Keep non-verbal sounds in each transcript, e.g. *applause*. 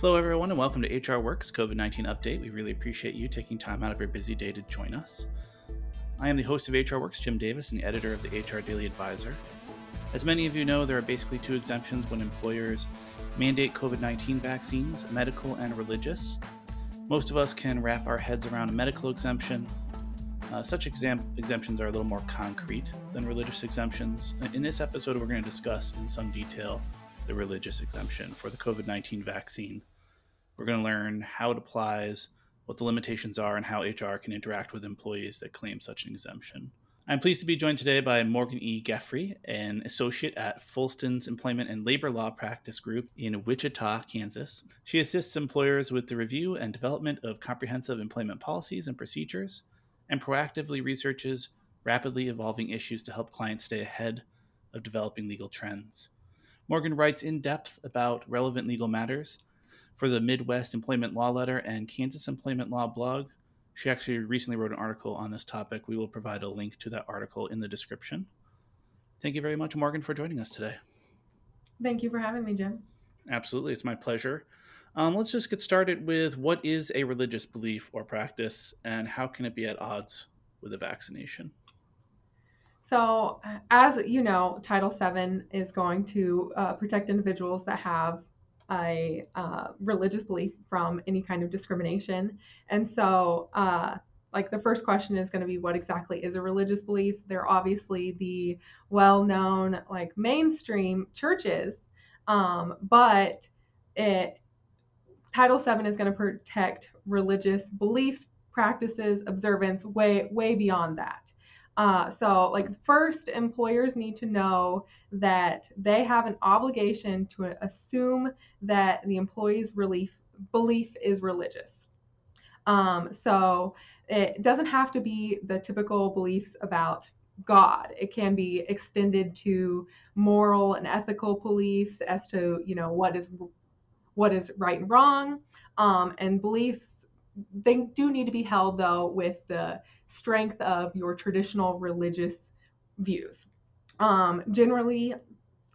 Hello, everyone, and welcome to HR Works COVID 19 Update. We really appreciate you taking time out of your busy day to join us. I am the host of HR Works, Jim Davis, and the editor of the HR Daily Advisor. As many of you know, there are basically two exemptions when employers mandate COVID 19 vaccines medical and religious. Most of us can wrap our heads around a medical exemption. Uh, such exam- exemptions are a little more concrete than religious exemptions. In this episode, we're going to discuss in some detail the religious exemption for the COVID 19 vaccine. We're going to learn how it applies, what the limitations are, and how HR can interact with employees that claim such an exemption. I'm pleased to be joined today by Morgan E. Geffrey, an associate at Foulston's Employment and Labor Law Practice Group in Wichita, Kansas. She assists employers with the review and development of comprehensive employment policies and procedures, and proactively researches rapidly evolving issues to help clients stay ahead of developing legal trends. Morgan writes in depth about relevant legal matters for the Midwest Employment Law Letter and Kansas Employment Law blog. She actually recently wrote an article on this topic. We will provide a link to that article in the description. Thank you very much, Morgan, for joining us today. Thank you for having me, Jim. Absolutely, it's my pleasure. Um, let's just get started with what is a religious belief or practice, and how can it be at odds with a vaccination? So, as you know, Title VII is going to uh, protect individuals that have a uh, religious belief from any kind of discrimination. And so, uh, like the first question is going to be what exactly is a religious belief? They're obviously the well-known, like mainstream churches, um, but it Title VII is going to protect religious beliefs, practices, observance way way beyond that. Uh, so, like, first, employers need to know that they have an obligation to assume that the employee's relief, belief is religious. Um, so, it doesn't have to be the typical beliefs about God. It can be extended to moral and ethical beliefs as to, you know, what is what is right and wrong, um, and beliefs. They do need to be held though with the strength of your traditional religious views. Um, generally,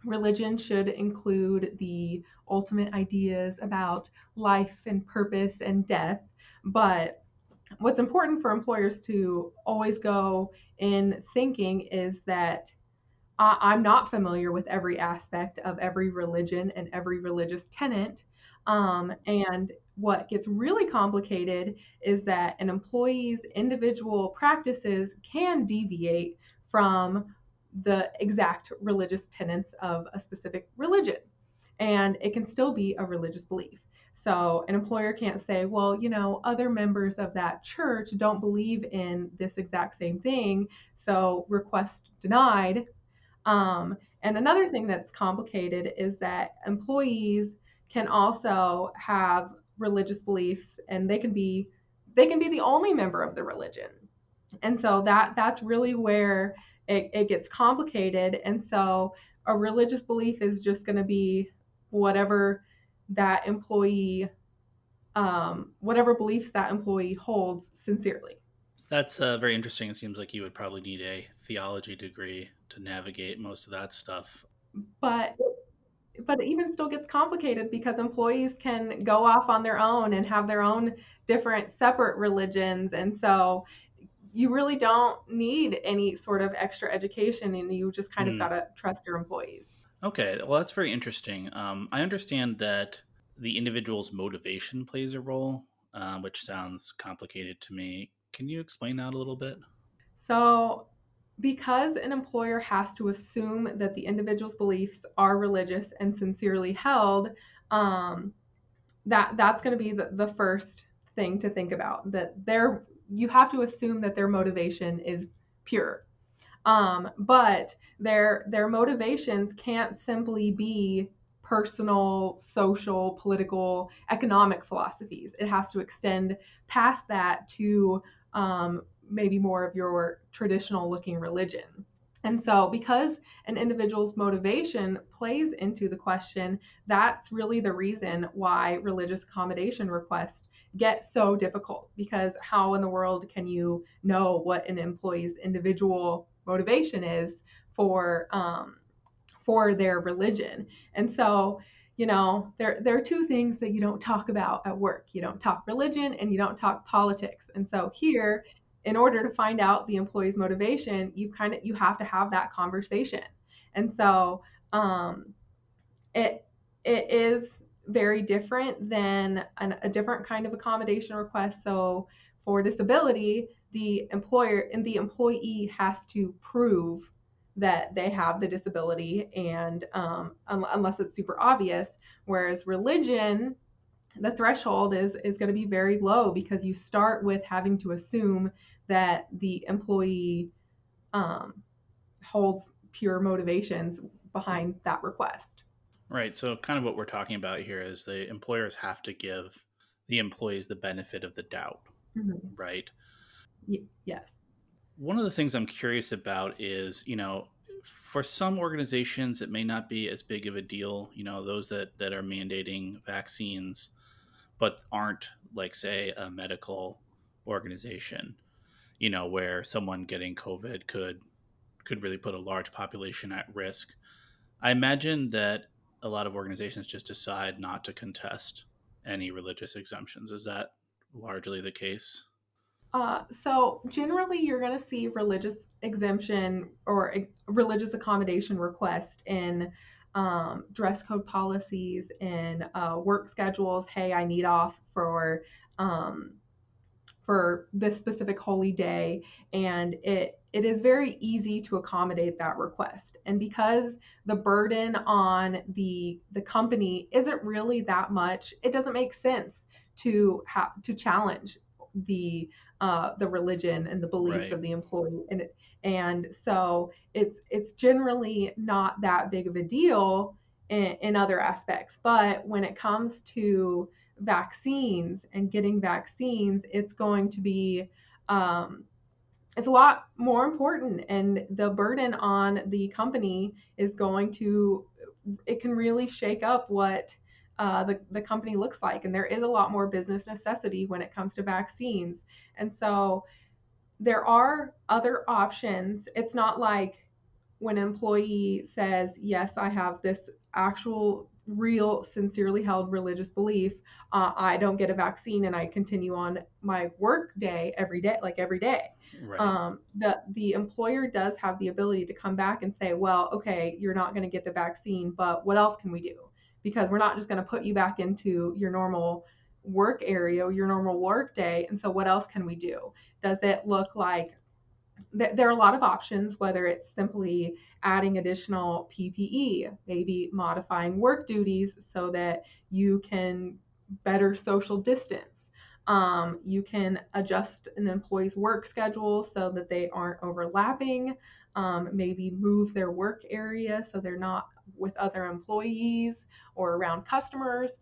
religion should include the ultimate ideas about life and purpose and death, but what's important for employers to always go in thinking is that I'm not familiar with every aspect of every religion and every religious tenet. Um, and what gets really complicated is that an employee's individual practices can deviate from the exact religious tenets of a specific religion. And it can still be a religious belief. So an employer can't say, well, you know, other members of that church don't believe in this exact same thing, so request denied. Um, and another thing that's complicated is that employees can also have religious beliefs and they can be they can be the only member of the religion. And so that that's really where it, it gets complicated. And so a religious belief is just going to be whatever that employee um, whatever beliefs that employee holds sincerely. That's uh, very interesting. It seems like you would probably need a theology degree to navigate most of that stuff. But but it even still gets complicated because employees can go off on their own and have their own different separate religions. And so you really don't need any sort of extra education and you just kind of mm. got to trust your employees. Okay well that's very interesting. Um, i understand that the individual's motivation plays a role uh, which sounds complicated to me. Can you explain that a little bit? So because an employer has to assume that the individual's beliefs are religious and sincerely held, um, that that's going to be the, the first thing to think about. That their you have to assume that their motivation is pure. Um, but their their motivations can't simply be personal, social, political, economic philosophies. It has to extend past that to um, maybe more of your traditional looking religion. And so, because an individual's motivation plays into the question, that's really the reason why religious accommodation requests get so difficult. Because how in the world can you know what an employee's individual motivation is for um, for their religion? And so, you know, there there are two things that you don't talk about at work. You don't talk religion and you don't talk politics. And so here, in order to find out the employee's motivation, you kind of you have to have that conversation. And so um, it it is very different than an, a different kind of accommodation request. So for disability, the employer and the employee has to prove that they have the disability, and um, un- unless it's super obvious. Whereas religion, the threshold is is going to be very low because you start with having to assume that the employee um, holds pure motivations behind that request. Right. So, kind of what we're talking about here is the employers have to give the employees the benefit of the doubt, mm-hmm. right? Y- yes. One of the things I'm curious about is, you know, for some organizations, it may not be as big of a deal. You know, those that that are mandating vaccines, but aren't like, say, a medical organization. You know, where someone getting COVID could could really put a large population at risk. I imagine that a lot of organizations just decide not to contest any religious exemptions. Is that largely the case? Uh, so generally, you're going to see religious exemption or religious accommodation request in um, dress code policies and uh, work schedules. Hey, I need off for um, for this specific holy day, and it it is very easy to accommodate that request. And because the burden on the the company isn't really that much, it doesn't make sense to have to challenge the uh, the religion and the beliefs right. of the employee. And it, and so it's it's generally not that big of a deal in, in other aspects. But when it comes to vaccines and getting vaccines, it's going to be um, it's a lot more important. And the burden on the company is going to it can really shake up what uh, the, the company looks like. And there is a lot more business necessity when it comes to vaccines. And so there are other options it's not like when an employee says yes i have this actual real sincerely held religious belief uh, i don't get a vaccine and i continue on my work day every day like every day Right. Um, the the employer does have the ability to come back and say, well, okay, you're not going to get the vaccine, but what else can we do? Because we're not just going to put you back into your normal work area, your normal work day. And so, what else can we do? Does it look like th- there are a lot of options, whether it's simply adding additional PPE, maybe modifying work duties so that you can better social distance um, you can adjust an employee's work schedule so that they aren't overlapping. Um, maybe move their work area so they're not with other employees or around customers.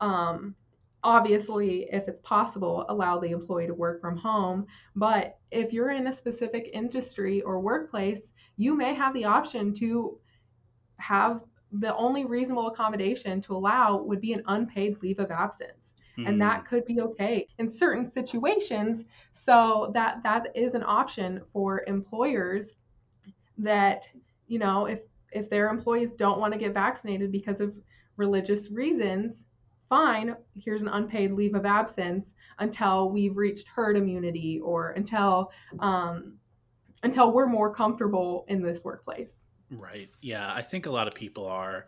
Um, obviously, if it's possible, allow the employee to work from home. But if you're in a specific industry or workplace, you may have the option to have the only reasonable accommodation to allow would be an unpaid leave of absence mm. and that could be okay in certain situations so that that is an option for employers that you know if if their employees don't want to get vaccinated because of religious reasons fine here's an unpaid leave of absence until we've reached herd immunity or until um, until we're more comfortable in this workplace right yeah i think a lot of people are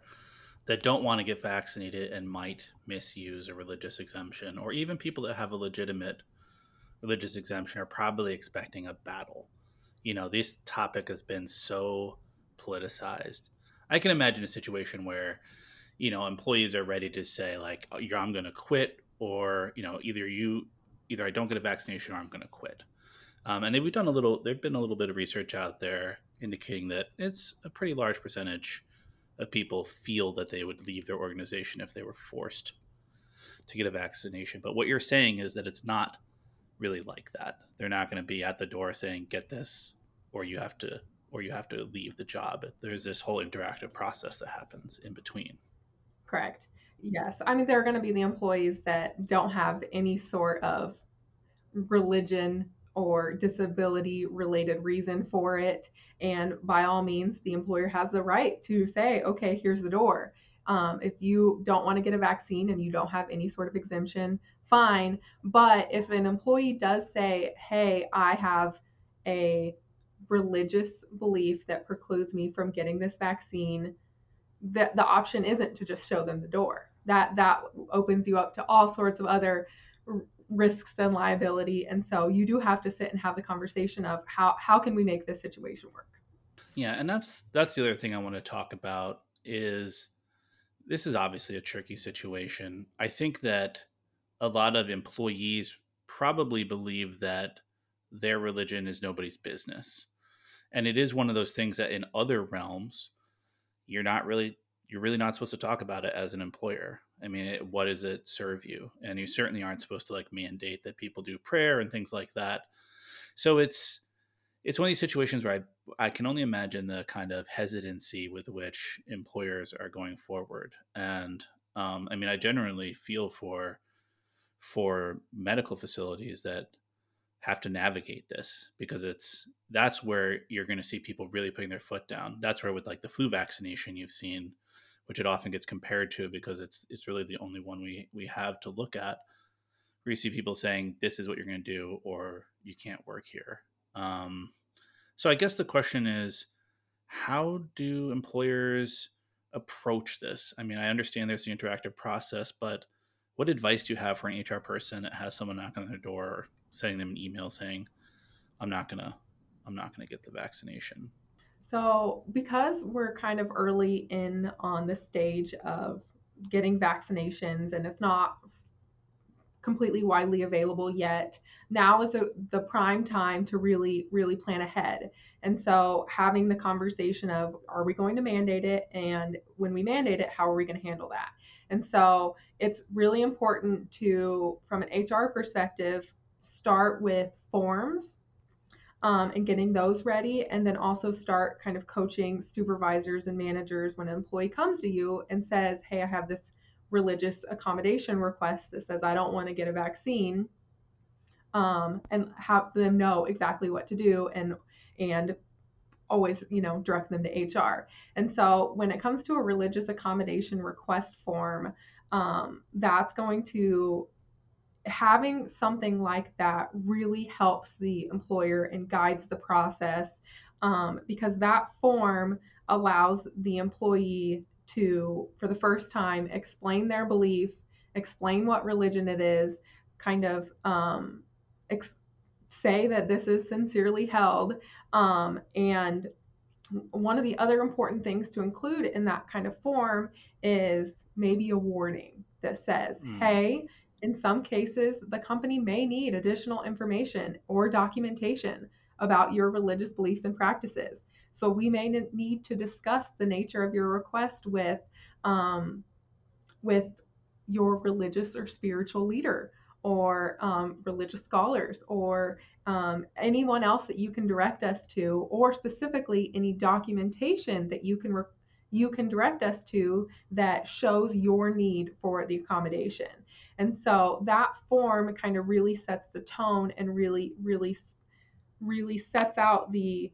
that don't want to get vaccinated and might misuse a religious exemption, or even people that have a legitimate religious exemption are probably expecting a battle. You know, this topic has been so politicized. I can imagine a situation where, you know, employees are ready to say like, oh, "I'm going to quit," or you know, either you, either I don't get a vaccination or I'm going to quit. Um, and we've done a little. There've been a little bit of research out there indicating that it's a pretty large percentage of people feel that they would leave their organization if they were forced to get a vaccination. But what you're saying is that it's not really like that. They're not going to be at the door saying get this or you have to or you have to leave the job. There's this whole interactive process that happens in between. Correct. Yes. I mean there are going to be the employees that don't have any sort of religion or disability related reason for it. And by all means, the employer has the right to say, okay, here's the door. Um, if you don't want to get a vaccine and you don't have any sort of exemption, fine. But if an employee does say, hey, I have a religious belief that precludes me from getting this vaccine, the, the option isn't to just show them the door. That that opens you up to all sorts of other risks and liability. And so you do have to sit and have the conversation of how how can we make this situation work. Yeah, and that's that's the other thing I want to talk about is this is obviously a tricky situation. I think that a lot of employees probably believe that their religion is nobody's business. And it is one of those things that in other realms you're not really you're really not supposed to talk about it as an employer. I mean, it, what does it serve you? And you certainly aren't supposed to like mandate that people do prayer and things like that. So it's it's one of these situations where I I can only imagine the kind of hesitancy with which employers are going forward. And um, I mean, I generally feel for for medical facilities that have to navigate this because it's that's where you're going to see people really putting their foot down. That's where with like the flu vaccination you've seen which it often gets compared to because it's it's really the only one we we have to look at where you see people saying this is what you're going to do or you can't work here um, so i guess the question is how do employers approach this i mean i understand there's the interactive process but what advice do you have for an hr person that has someone knock on their door or sending them an email saying i'm not to i'm not to get the vaccination so, because we're kind of early in on the stage of getting vaccinations and it's not completely widely available yet, now is a, the prime time to really, really plan ahead. And so, having the conversation of are we going to mandate it? And when we mandate it, how are we going to handle that? And so, it's really important to, from an HR perspective, start with forms um, and getting those ready, and then also start kind of coaching supervisors and managers when an employee comes to you and says, Hey, I have this religious accommodation request that says I don't want to get a vaccine, um, and have them know exactly what to do and and always you know direct them to HR. And so when it comes to a religious accommodation request form, um, that's going to having something like that really helps the employer and guides the process um, because that form allows the employee to, for the first time, explain their belief, explain what religion it is, kind of um, ex- say that this is sincerely held. Um, and one of the other important things to include in that kind of form is maybe a warning that says, mm. hey, in some cases, the company may need additional information or documentation about your religious beliefs and practices. So we may need to discuss the nature of your request with um, with your religious or spiritual leader or um, religious scholars or um, anyone else that you can direct us to, or specifically any documentation that you can re- you can direct us to that shows your need for the accommodation. And so that form kind of really sets the tone and really, really, really sets out the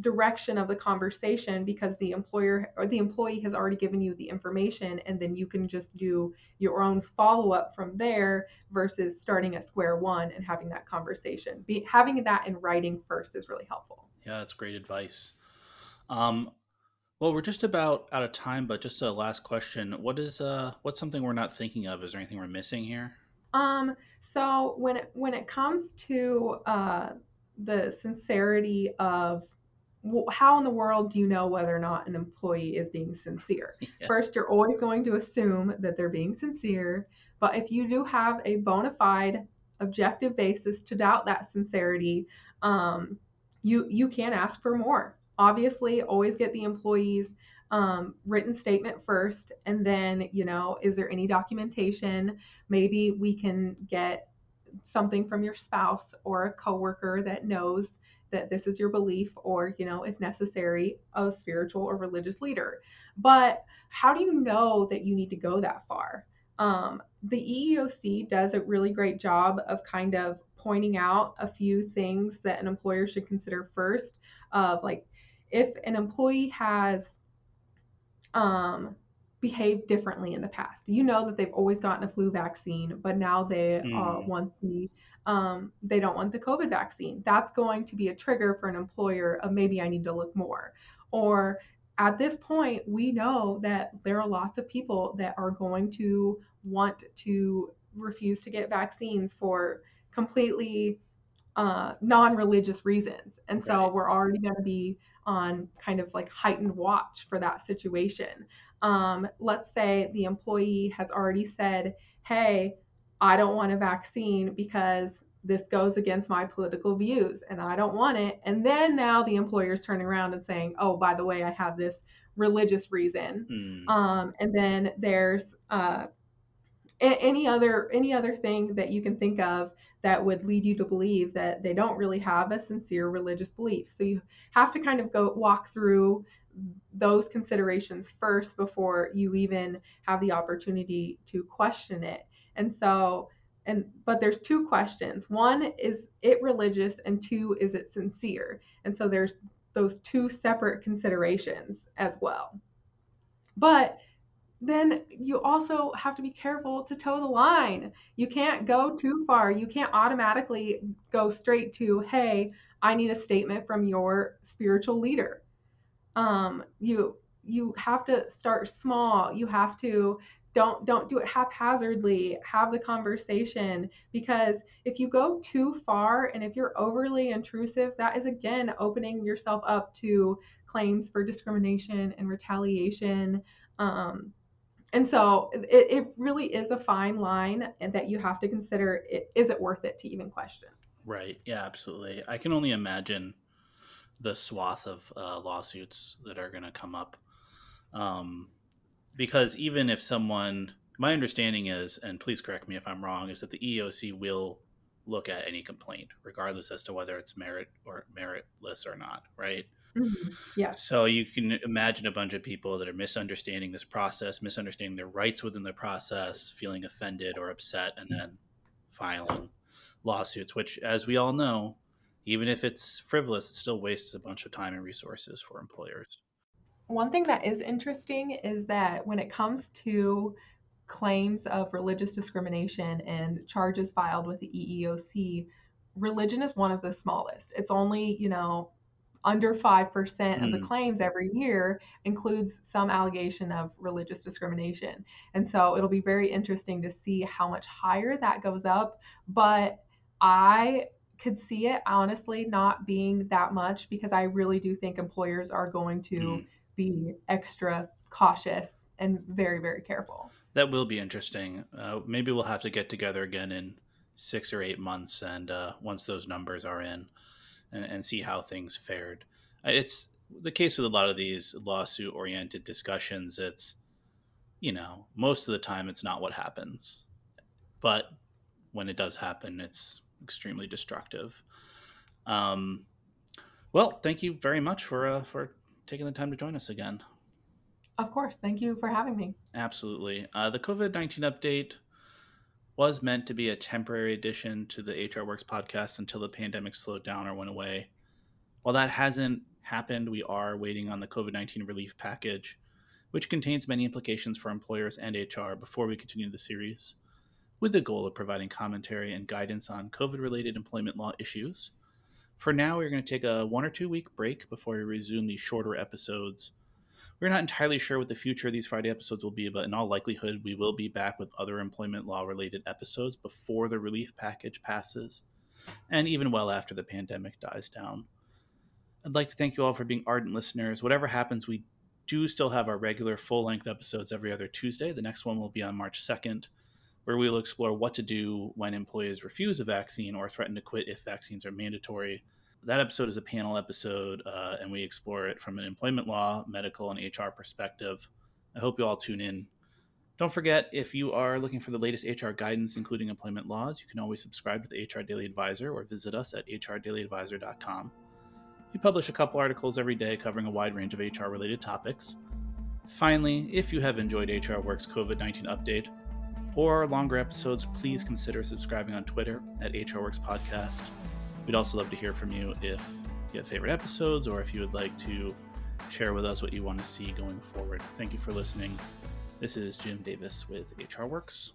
direction of the conversation because the employer or the employee has already given you the information and then you can just do your own follow up from there versus starting at square one and having that conversation. Be, having that in writing first is really helpful. Yeah, that's great advice. Um, well, we're just about out of time, but just a last question: What is uh, what's something we're not thinking of? Is there anything we're missing here? Um, so when it, when it comes to uh, the sincerity of how in the world do you know whether or not an employee is being sincere? *laughs* Yeah. First, you're always going to assume that they're being sincere, but if you do have a bona fide objective basis to doubt that sincerity, um, you you can ask for more obviously always get the employees um, written statement first and then you know is there any documentation? Maybe we can get something from your spouse or a coworker that knows that this is your belief or you know if necessary a spiritual or religious leader. But how do you know that you need to go that far? Um, the EEOC does a really great job of kind of pointing out a few things that an employer should consider first of like if an employee has um, behaved differently in the past. You know that they've always gotten a flu vaccine, but now they mm. uh, want the um, they don't want the COVID vaccine. That's going to be a trigger for an employer of maybe I need to look more. Or at this point, we know that there are lots of people that are going to want to refuse to get vaccines for completely uh, non religious reasons. And so right. we're already going to be on kind of like heightened watch for that situation. Um, let's say the employee has already said, hey, I don't want a vaccine because this goes against my political views and I don't want it. And then now the employer's turning around and saying, oh, by the way, I have this religious reason. Mm. Um, and then there's uh, any other any other thing that you can think of that would lead you to believe that they don't really have a sincere religious belief. So you have to kind of go walk through those considerations first before you even have the opportunity to question it. And so and but there's two questions. One is it religious and two is it sincere? And so there's those two separate considerations as well. But then you also have to be careful to toe the line. You can't go too far. You can't automatically go straight to, hey, I need a statement from your spiritual leader. Um, you you have to start small. You have to don't don't do it haphazardly have the conversation because if you go too far and if you're overly intrusive that is again opening yourself up to claims for discrimination and retaliation um, and so it, it really is a fine line and that you have to consider it, is it worth it to even question? Right. Yeah absolutely. I can only imagine the swath of uh, lawsuits that are going to come up. Um, because even if someone my understanding is and please correct me if i'm wrong is that the eoc will look at any complaint regardless as to whether it's merit or meritless or not right mm-hmm. yeah so you can imagine a bunch of people that are misunderstanding this process misunderstanding their rights within the process feeling offended or upset and then filing lawsuits which as we all know even if it's frivolous it still wastes a bunch of time and resources for employers one thing that is interesting is that when it comes to claims of religious discrimination and charges filed with the EEOC, religion is one of the smallest. It's only, you know, under 5% mm. of the hmm. claims every year includes some allegation of religious discrimination. And so it'll be very interesting to see how much higher that goes up. But I could see it honestly not being that much because I really do think employers are going to. Mm be extra cautious and very, very careful. That will be interesting. Uh, maybe we'll have to get together again in six or eight months, and uh, once those numbers are in, and, and, see how things fared. Uh, it's the case with a lot of these lawsuit-oriented discussions. It's you know most of the time it's not what happens, but when it does happen, it's extremely destructive. Um, well, thank you very much for uh, for taking the time to join us again. Of course. Thank you for having me. Absolutely. Uh, the COVID 19 update was meant to be a temporary addition to the HR Works podcast until the pandemic slowed down or went away. While that hasn't happened, we are waiting on the COVID 19 relief package, which contains many implications for employers and HR before we continue the series, with the goal of providing commentary and guidance on COVID related employment law issues for now, we're going to take a one or two week break before we resume these shorter episodes. We're not entirely sure what the future of these Friday episodes will be, but in all likelihood, we will be back with other employment law related episodes before the relief package passes, and even well after the pandemic dies down. I'd like to thank you all for being ardent listeners. Whatever happens, we do still have our regular full length episodes every other Tuesday. The next one will be on March 2nd where we will explore what to do when employees refuse a vaccine or threaten to quit if vaccines are mandatory. That episode is a panel episode, uh, and we explore it from an employment law, medical, and HR perspective. I hope you all tune in. Don't forget, if you are looking for the latest HR guidance, including employment laws, you can always subscribe to the HR Daily Advisor or visit us at hrdailyadvisor.com. We publish a couple articles every day covering a wide range of HR related topics. Finally, if you have enjoyed HR Works COVID 19 update, or longer episodes, please consider subscribing on Twitter at HRWorks Podcast. We'd also love to hear from you if you have favorite episodes or if you would like to share with us what you want to see going forward. Thank you for listening. This is Jim Davis with HR Works.